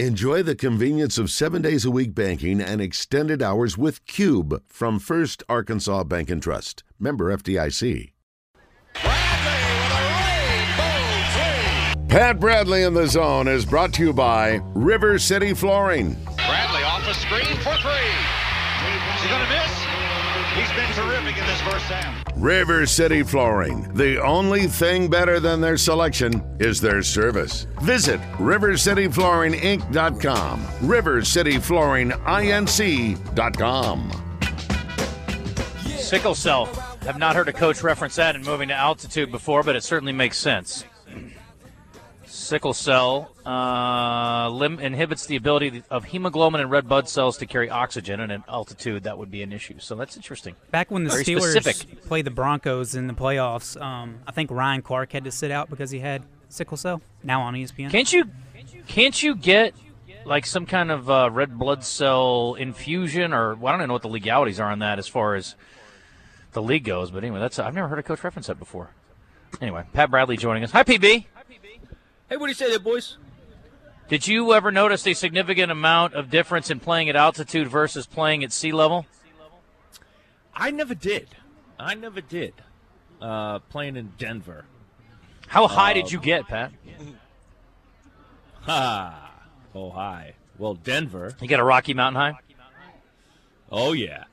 Enjoy the convenience of seven days a week banking and extended hours with Cube from First Arkansas Bank and Trust. Member FDIC. Pat Bradley in the zone is brought to you by River City Flooring. Bradley off a screen for three. Is he going to miss? He's been terrific in this first half. River City Flooring. The only thing better than their selection is their service. Visit rivercityflooringinc.com. rivercityflooringinc.com. Sickle cell. Have not heard a coach reference that in moving to altitude before, but it certainly makes sense. Sickle cell uh, lim- inhibits the ability of hemoglobin and red blood cells to carry oxygen, and at altitude that would be an issue. So that's interesting. Back when the Very Steelers specific. played the Broncos in the playoffs, um, I think Ryan Clark had to sit out because he had sickle cell. Now on ESPN. Can't you? Can't you get like some kind of uh, red blood cell infusion, or well, I don't even know what the legalities are on that as far as the league goes. But anyway, that's I've never heard a coach reference that before. Anyway, Pat Bradley joining us. Hi, PB. Hi, PB. Hey, what do you say there, boys? Did you ever notice a significant amount of difference in playing at altitude versus playing at sea level? I never did. I never did. Uh, playing in Denver. How high did you get, Pat? Ha! Oh, high. Well, Denver. You got a Rocky Mountain high? Oh, yeah.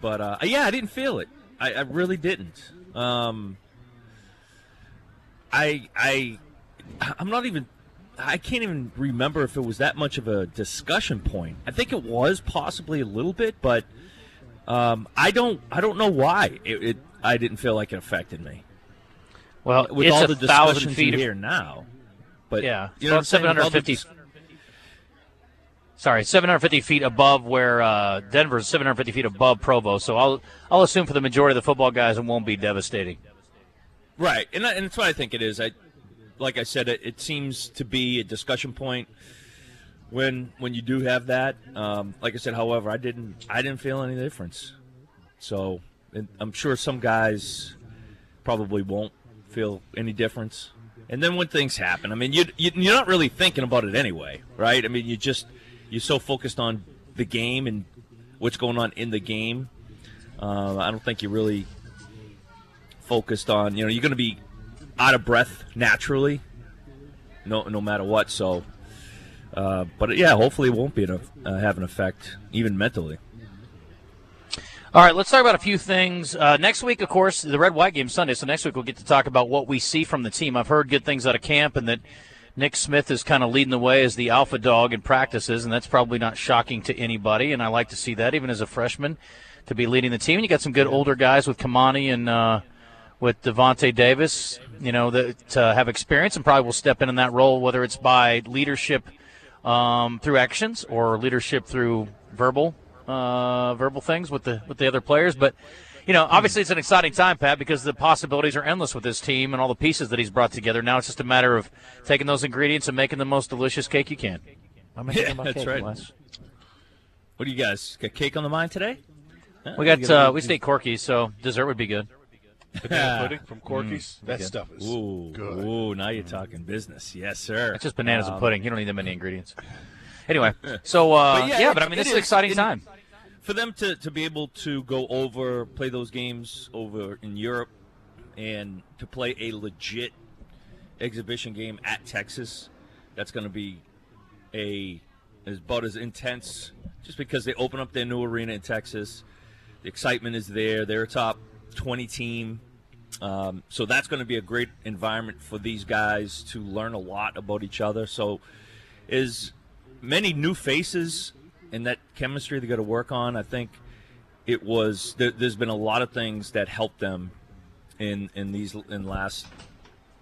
But, uh, yeah, I didn't feel it. I, I really didn't. Um, I, I, I'm not even. I can't even remember if it was that much of a discussion point. I think it was possibly a little bit, but um, I don't. I don't know why it, it. I didn't feel like it affected me. Well, with all the thousand discussions feet you of- now. But Yeah, you know, what I'm saying? With all the 750 Sorry, 750 feet above where uh, Denver's 750 feet above Provo. So I'll I'll assume for the majority of the football guys it won't be devastating. Right, and, I- and that's what I think it is. I, like I said, it, it seems to be a discussion point when when you do have that. Um, like I said, however, I didn't I didn't feel any difference. So I'm sure some guys probably won't feel any difference. And then when things happen, I mean, you, you you're not really thinking about it anyway, right? I mean, you just you're so focused on the game and what's going on in the game. Uh, I don't think you're really focused on. You know, you're going to be out of breath naturally, no no matter what. So, uh, but yeah, hopefully it won't be an, uh, have an effect even mentally. All right, let's talk about a few things. Uh, next week, of course, the red white game Sunday. So next week we'll get to talk about what we see from the team. I've heard good things out of camp, and that Nick Smith is kind of leading the way as the alpha dog in practices, and that's probably not shocking to anybody. And I like to see that, even as a freshman, to be leading the team. And you got some good older guys with Kamani and uh, with Davonte Davis, you know, that uh, have experience and probably will step in in that role, whether it's by leadership um, through actions or leadership through verbal uh, verbal things with the with the other players. But you know, obviously it's an exciting time, Pat, because the possibilities are endless with this team and all the pieces that he's brought together. Now it's just a matter of taking those ingredients and making the most delicious cake you can. I'm Yeah, that's right. What do you guys got? Cake on the mind today? We got got uh, we stayed Corky, so dessert would be good. Banana pudding from Corky's. Mm, that good. stuff is Ooh, good. ooh, now you're talking business. Yes, sir. It's just bananas Um, and pudding. You don't need that many ingredients. Anyway, so uh, But yeah, yeah, but I mean, this is an exciting And- time. for them to, to be able to go over, play those games over in Europe, and to play a legit exhibition game at Texas, that's going to be a is about as intense. Just because they open up their new arena in Texas, the excitement is there. They're a top twenty team. Um, so that's going to be a great environment for these guys to learn a lot about each other. So, is many new faces and that chemistry they got to work on. I think it was there, there's been a lot of things that helped them in in these in last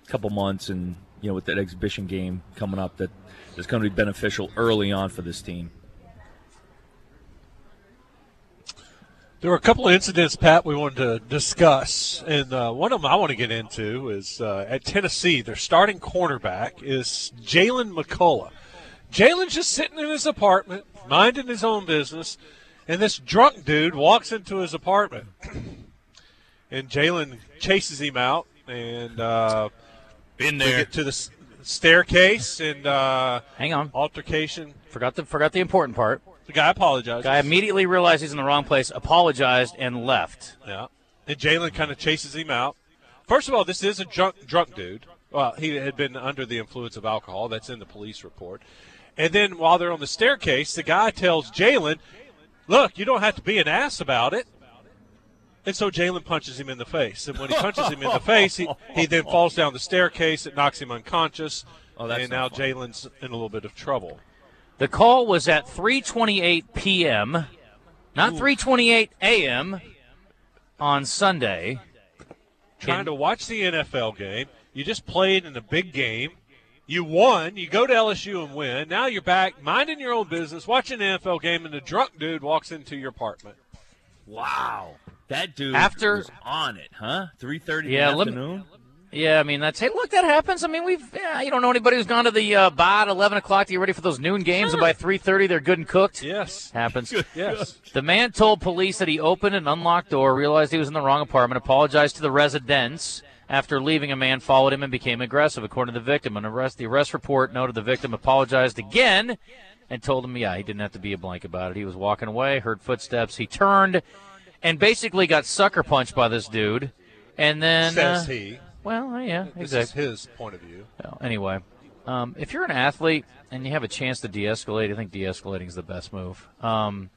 couple months, and you know with that exhibition game coming up that is going to be beneficial early on for this team. There were a couple of incidents, Pat, we wanted to discuss, and uh, one of them I want to get into is uh, at Tennessee. Their starting cornerback is Jalen McCollough. Jalen's just sitting in his apartment, minding his own business, and this drunk dude walks into his apartment, and Jalen chases him out, and uh, Been we get to the staircase and uh, Hang on. altercation. Forgot the forgot the important part. The guy apologized. Guy immediately realized he's in the wrong place, apologized, and left. Yeah. And Jalen kind of chases him out. First of all, this is a drunk, drunk dude. Well, he had been under the influence of alcohol. That's in the police report. And then while they're on the staircase, the guy tells Jalen, Look, you don't have to be an ass about it. And so Jalen punches him in the face. And when he punches him in the face, he, he then falls down the staircase. It knocks him unconscious. Oh, that's and now. Jalen's in a little bit of trouble. The call was at 3:28 p.m., not 3:28 a.m. on Sunday. trying And- to watch the NFL game. You just played in a big game. You won. You go to LSU and win. Now you're back minding your own business, watching an NFL game, and a drunk dude walks into your apartment. Wow. That dude After- was on it, huh? 3.30 Yeah, in the let me- afternoon? Yeah, I mean that's hey, look, that happens. I mean, we've yeah, you don't know anybody who's gone to the uh, bar at 11 o'clock to get ready for those noon games, and by 3:30 they're good and cooked. Yes. Happens. Yes. The man told police that he opened an unlocked door, realized he was in the wrong apartment, apologized to the residents. After leaving, a man followed him and became aggressive. According to the victim, an arrest the arrest report noted the victim apologized again and told him, yeah, he didn't have to be a blank about it. He was walking away, heard footsteps, he turned, and basically got sucker punched by this dude. And then, Says uh, he. Well, yeah, This exactly. is his point of view. Well, anyway, um, if you're an athlete and you have a chance to de-escalate, I think de-escalating is the best move. Um,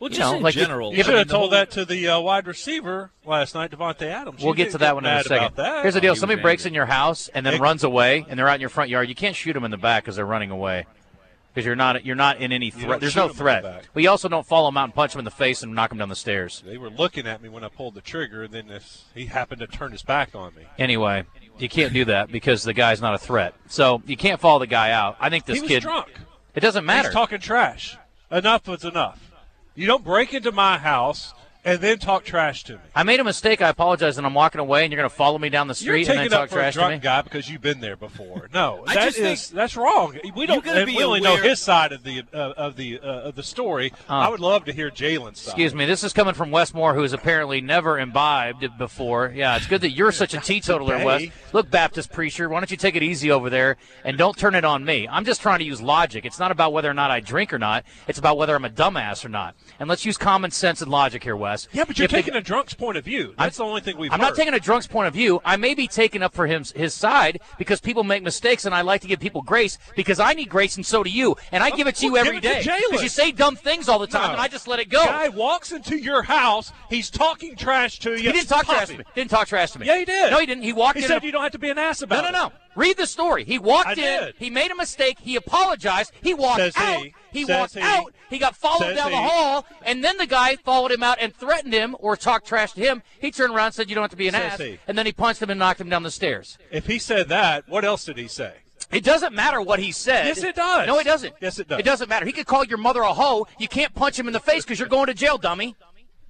Well, You just know, in like, general. You If should have told that to the uh, wide receiver last night, Davante Adams. we'll You get to that one in a second. that. Here's the deal: Oh, somebody breaks angry. in your house and then Hey. runs away, and they're out in your front yard. You can't shoot them in the back because they're running away. Because you're not you're not in any threat. There's no no 'em in the threat. back. We also don't follow him out and punch him in the face and knock him down the stairs. They were looking at me when I pulled the trigger, and then this, he happened to turn his back on me. Anyway, you can't do that because the guy's not a threat. So you can't follow the guy out. I think this he was kid. drunk. It doesn't matter. He's talking trash. Enough is enough. You don't break into my house and then talk trash to me. I made a mistake. I apologize, and I'm walking away, and you're going to follow me down the street and then taking talk up for a trash to me. drunk guy because you've been there before. No, I that just is- think that's wrong. We don't. gotta be we only know his side of the uh, of the uh, of the story. I would love to hear Jalen's side. Excuse me, this is coming from Westmore, who has apparently never imbibed before. Yeah, it's good that you're such a teetotaler, Today. Wes. Look, Baptist preacher, why don't you take it easy over there and don't turn it on me? I'm just trying to use logic. It's not about whether or not I drink or not. It's about whether I'm a dumbass or not. And let's use common sense and logic here, Wes. Yeah, but you're If taking a drunk's point of view. That's the only thing we've I'm heard. not taking a drunk's point of view. I may be taking up for him his side because people make mistakes, and I like to give people grace because I need grace, and so do you. And I give it to you well, every give it day because you say dumb things all the time, No. and I just let it go. Guy walks into your house. He's talking trash to you. He didn't talk Stop trash to me. Didn't talk trash to me. Yeah, he did. No, he didn't. He walked He said a- you don't have to be an ass no, about no, it. no. Read the story. He walked I in. did. He made a mistake. He apologized. He walked Says out. he. He walked he. out. He got followed Says down the hall, and then the guy followed him out and threatened him or talked trash to him. He turned around and said, "You don't have to be an Says ass," he. and then he punched him and knocked him down the stairs. If he said that, what else did he say? It doesn't matter what he said. Yes, it does. No, it doesn't. Yes, it does. It doesn't matter. He could call your mother a hoe. You can't punch him in the face because you're going to jail, dummy.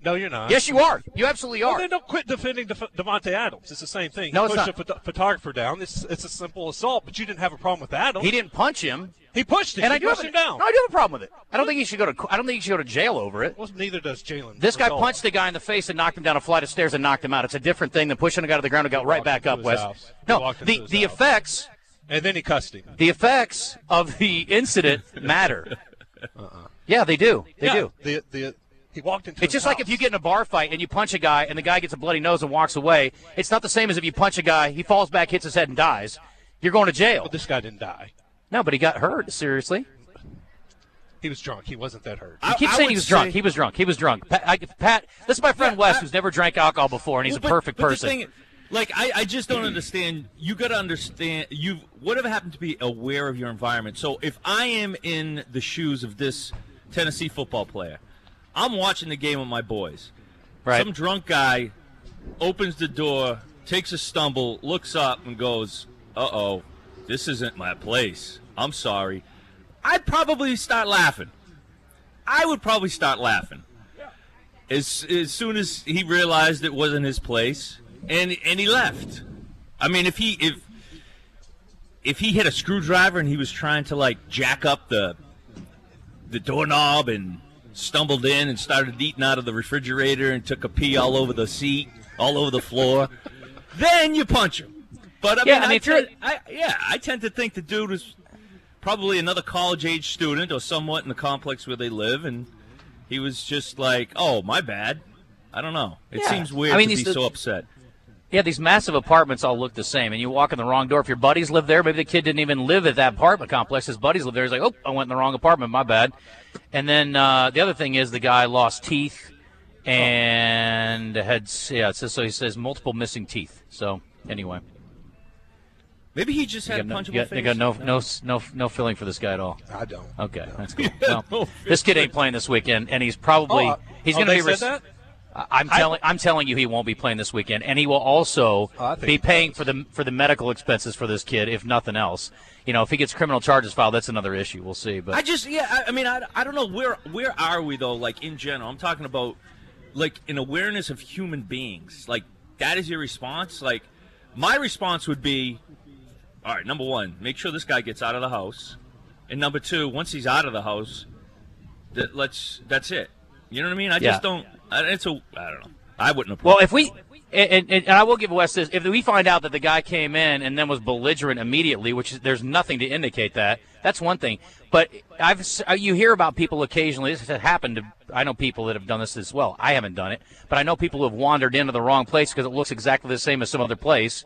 No, you're not. Yes, you are. You absolutely Well, are. then don't quit defending Dev- Davante Adams. It's the same thing. No, you it's pushed not. a phot- photographer down. It's it's a simple assault, but you didn't have a problem with Adams. He didn't punch him. He pushed him. And he I do pushed have him down. No, I do have a problem with it. I don't think he should go to. I don't think he should go to jail over it. Well, neither does Jalen. This guy punched the guy in the face and knocked him down a flight of stairs and knocked him out. It's a different thing than pushing a guy to the ground and got right back up, Wes. house. No, the the house. effects and then he cussed him. the effects of the incident matter. Uh-uh. Yeah, they do. They yeah, do. The the he walked into. It's his just like if you get in a bar fight and you punch a guy and the guy gets a bloody nose and walks away. It's not the same as if you punch a guy, he falls back, hits his head, and dies. You're going to jail. But this guy didn't die. No, but he got hurt. Seriously. He was drunk. He wasn't that hurt. You keep I saying would he was drunk. He was drunk. He was drunk. Pat, I, Pat this is my friend Wes, who's never drank alcohol before, and he's Well, a but- perfect but person. The thing, like I, I just don't understand. You got to understand. You whatever happened to be aware of your environment. So if I am in the shoes of this Tennessee football player, I'm watching the game with my boys. right. Some drunk guy opens the door, takes a stumble, looks up, and goes, "Uh oh, this isn't my place. I'm sorry." I'd probably start laughing. I would probably start laughing as as soon as he realized it wasn't his place, and and he left. I mean, if he if if he hit a screwdriver and he was trying to like jack up the the doorknob and stumbled in and started eating out of the refrigerator and took a pee all over the seat, all over the floor, then you punch him. But I Yeah, mean, I mean, I tend, I, yeah, I tend to think the dude was probably another college age student or somewhat in the complex where they live, and he was just like, "Oh, my bad." I don't know. It Yeah. seems weird I mean, to be so upset. Yeah, these massive apartments all look the same, and you walk in the wrong door. If your buddies live there, maybe the kid didn't even live at that apartment complex. His buddies live there. He's like, "Oh, I went in the wrong apartment. My bad." And then uh, the other thing is the guy lost teeth and had yeah. It says, so he says multiple missing teeth. So anyway, Maybe he just had got a no, punchable you got, face. you got no no no no feeling for this guy at all. I don't. Okay, that's cool. Well, No this kid ain't playing this weekend, and he's probably Oh, he's oh, going to they be. said res- I- I'm telling I'm telling you he won't be playing this weekend, and he will also Oh, be paying for the for the medical expenses for this kid, if nothing else. You know, if he gets criminal charges filed, that's another issue. We'll see. But I just yeah, I, I mean, I, I don't know where where are we though? Like in general, I'm talking about like an awareness of human beings. Like that is your response. Like my response would be, all right, number one, make sure this guy gets out of the house, and number two, once he's out of the house, that let's that's it. You know what I mean? I Yeah. just don't. I, it's a I don't know. I wouldn't have. Well, if we and, and, and I will give Wes this, if we find out that the guy came in and then was belligerent immediately, which is, there's nothing to indicate that, that's one thing. But I've uh, you hear about people occasionally. This has happened to. I know people that have done this as well. I haven't done it, but I know people who have wandered into the wrong place because it looks exactly the same as some other place,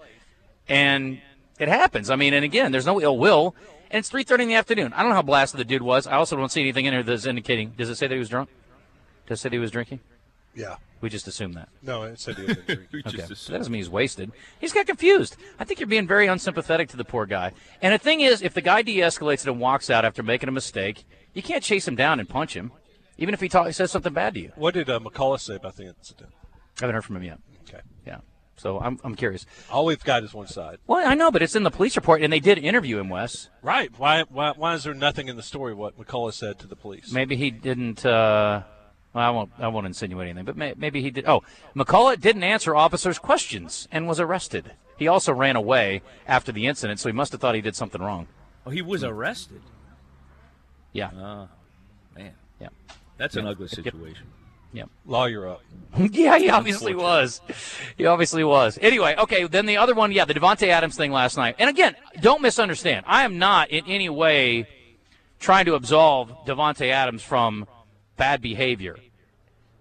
and it happens. I mean, and again, there's no ill will. And it's 3:30 in the afternoon. I don't know how blasted the dude was. I also don't see anything in here that's indicating. Does it say that he was drunk? Does it say he was drinking? Yeah. We just assumed that. No, it said he was drinking. Okay. So that doesn't mean he's wasted. He's got confused. I think you're being very unsympathetic to the poor guy. And the thing is, if the guy de-escalates it and walks out after making a mistake, you can't chase him down and punch him, even if he, talk, he says something bad to you. What did uh, McCollough say about the incident? I haven't heard from him yet. Okay. Yeah. So I'm, I'm curious. All we've got is one side. Well, I know, but it's in the police report, and they did interview him, Wes. Right. Why, why, why is there nothing in the story what McCollough said to the police? Maybe he didn't. Uh, well, I won't. I won't insinuate anything, but may, maybe he did. Oh, McCollough didn't answer officers' questions and was arrested. He also ran away after the incident, so he must have thought he did something wrong. Oh, he was arrested. Yeah. Ah, man, Yeah. that's an Yeah. ugly Yep. situation. Lawyer up. yeah, he obviously was. He obviously was. Anyway, okay, then the other one, yeah, the Davante Adams thing last night. And again, don't misunderstand. I am not in any way trying to absolve Davante Adams from bad behavior.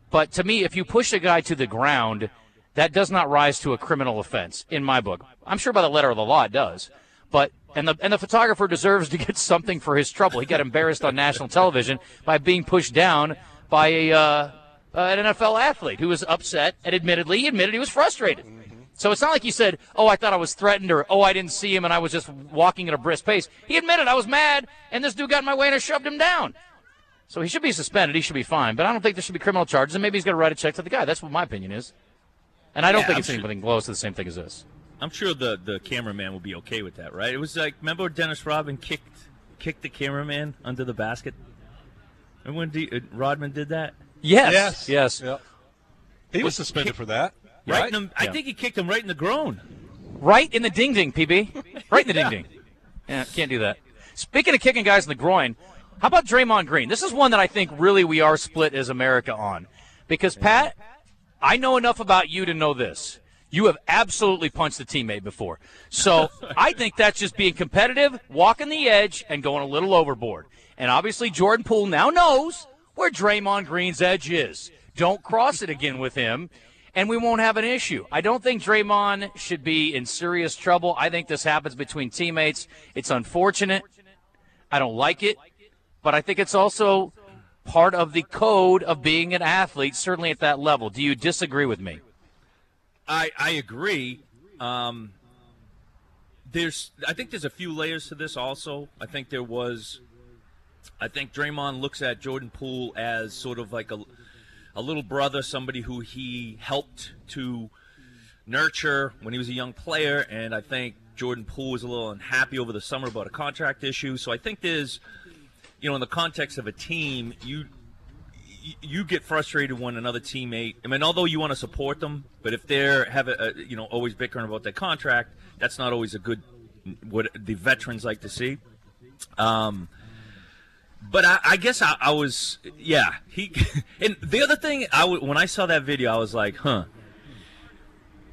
But to me, if you push a guy to the ground, that does not rise to a criminal offense in my book. I'm sure by the letter of the law it does. But and the and the photographer deserves to get something for his trouble. He got embarrassed on national television by being pushed down by a uh, uh, an NFL athlete who was upset and admittedly he admitted he was frustrated. So it's not like he said, "Oh, I thought I was threatened," or "Oh, I didn't see him and I was just walking at a brisk pace." He admitted I was mad and this dude got in my way and I shoved him down. So he should be suspended. He should be fine. But I don't think there should be criminal charges. And maybe he's going to write a check to the guy. That's what my opinion is. And I don't Yeah, think I'm it's sure- anything close to the same thing as this. I'm sure the the cameraman will be okay with that, right? It was like remember Dennis Rodman kicked kicked the cameraman under the basket. Remember when D, uh, Rodman did that? Yes. Yes. Yep. He was suspended for that. Right. Right. In the, I Yeah. think he kicked him right in the groin. Right in the ding ding, PB. Right in the ding ding. Yeah, can't do that. Speaking of kicking guys in the groin, how about Draymond Green? This is one that I think really we are split as America on. Because, Pat, I know enough about you to know this. You have absolutely punched a teammate before. So I think that's just being competitive, walking the edge, and going a little overboard. And obviously, Jordan Poole now knows where Draymond Green's edge is. Don't cross it again with him, and we won't have an issue. I don't think Draymond should be in serious trouble. I think this happens between teammates. It's unfortunate. I don't like it, but I think it's also part of the code of being an athlete, certainly at that level. Do you disagree with me? I I agree. Um, there's I think there's a few layers to this also. I think there was I think Draymond looks at Jordan Poole as sort of like a a little brother, somebody who he helped to nurture when he was a young player, and I think Jordan Poole was a little unhappy over the summer about a contract issue. So I think there's you know, in the context of a team, you you- get frustrated when another teammate. I mean, although you want to support them, but if they're have a, a you know always bickering about their contract, that's not always a good what the veterans like to see. Um, but I, I guess I, I was yeah he and the other thing I w- when I saw that video I was like huh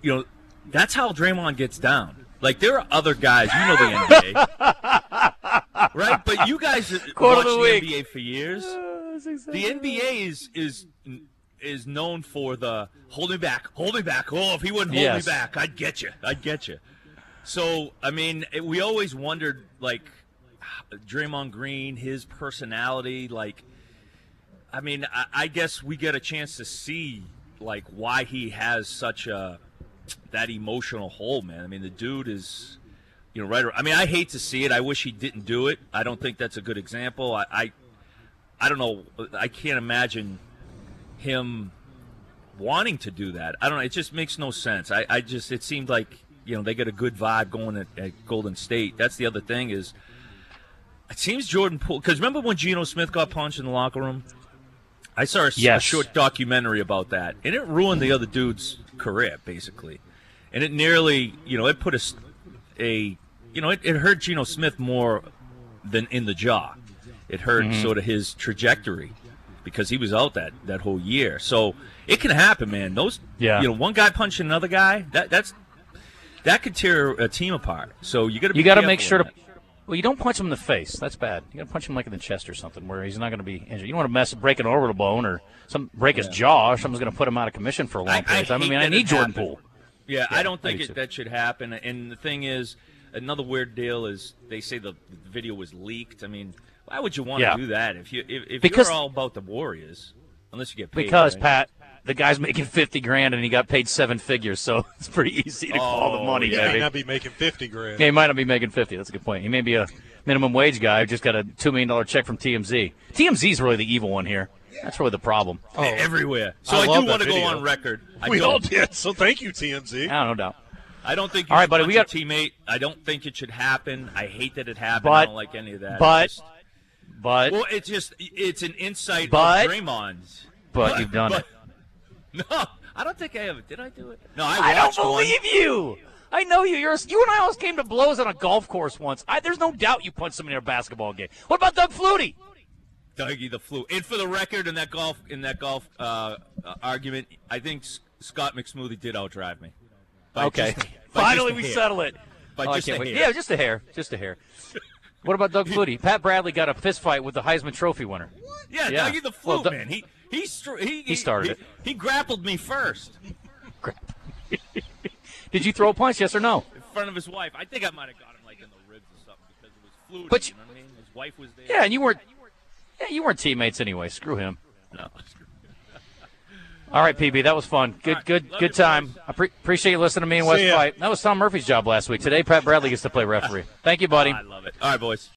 you know that's how Draymond gets down Like there are other guys, you know the NBA, right? But you guys watched the the. NBA for years. The NBA is is is known for the hold me back, hold me back. Oh, if he wouldn't hold Yes. me back, I'd get you. I'd get you. So I mean, it- we always wondered like Draymond Green, his personality, like. I mean, I, I guess we get a chance to see like why he has such a that emotional hole, man. I mean, the dude is, you know, right. I mean, I hate to see it. I wish he didn't do it. I don't think that's a good example. I, I, I don't know. I can't imagine him wanting to do that. I don't know. It just makes no sense. I, I just it seemed like you know they got a good vibe going at, at Golden State. That's the other thing is. It seems Jordan Poole because remember when Geno Smith got punched in the locker room? I saw a, Yes. short documentary about that, and it ruined the other dude's career basically, and it nearly, you know, it put a, a you know, it, it hurt Geno Smith more than in the jaw. It hurt Mm-hmm. sort of his trajectory because he was out that that whole year. So it can happen, man. Those, Yeah. you know, one guy punching another guy, that that's that could tear a team apart. So you got to You got to make sure to. Well, you don't punch him in the face. That's bad. You got to punch him like in the chest or something, where he's not going to be injured. You don't want to mess break an orbital bone or some break his jaw, or someone's going to put him out of commission for a long I- period of time. I mean, I need Jordan. Poole. Yeah, Yeah, I don't think it, that should happen. And the thing is, another weird deal is they say the, the video was leaked. I mean, why would you want Yeah. to do that if you if, if Because- you're all about the Warriors? Unless you get paid. Because right? Pat, the guy's making fifty grand and he got paid seven figures, so it's pretty easy to call the Oh, money, He yeah. may baby. not be making fifty grand. Yeah, he might not be making fifty. That's a good point. He may be a minimum wage guy who just got a two million dollar check from TMZ. TMZ is really the evil one here. That's really the problem. Oh, everywhere. So I I, do want to go on record. I we don't, all did. So thank you, TMZ. I oh, don't know. I don't think. You All right, buddy, we got- teammate. I don't think it should happen. I hate that it happened. But- I don't like any of that. but- just- But well, it's just it's an insight But- of Draymond's. but you've done but- it. No, I don't think I have. Did I do it? No, I, I don't watched one. believe you. I know you. You're you and I almost came to blows on a golf course once. I, there's no doubt you punched somebody in a basketball game. What about Doug Flutie? Dougie the flu. And for the record, in that golf in that golf uh, uh, argument, I think S- Scott McSmoothie did outdrive me. By Okay. just- Finally, we hair. settle it. By Oh, just a hair. Yeah, just a hair. Just a hair. What about Doug Flutie? Pat Bradley got a fist fight with the Heisman Trophy winner. Yeah, Yeah. Dougie the flu Well, man. He he str- he, He started he, it. He grappled me first Did you throw a punch? Yes or no? in front of his wife. I think I might have got him like in the ribs or something because it was flu. But you know what I mean? His wife was there. Yeah, and you weren't. Yeah, you weren't teammates anyway. Screw him. No. All right, PB, that was fun. Good, right, good, love good time. I pre- appreciate you listening to me and Wes. Fight. That was Tom Murphy's job last week. Today, Pat Bradley gets to play referee. Thank you, buddy. I love it. All right, boys.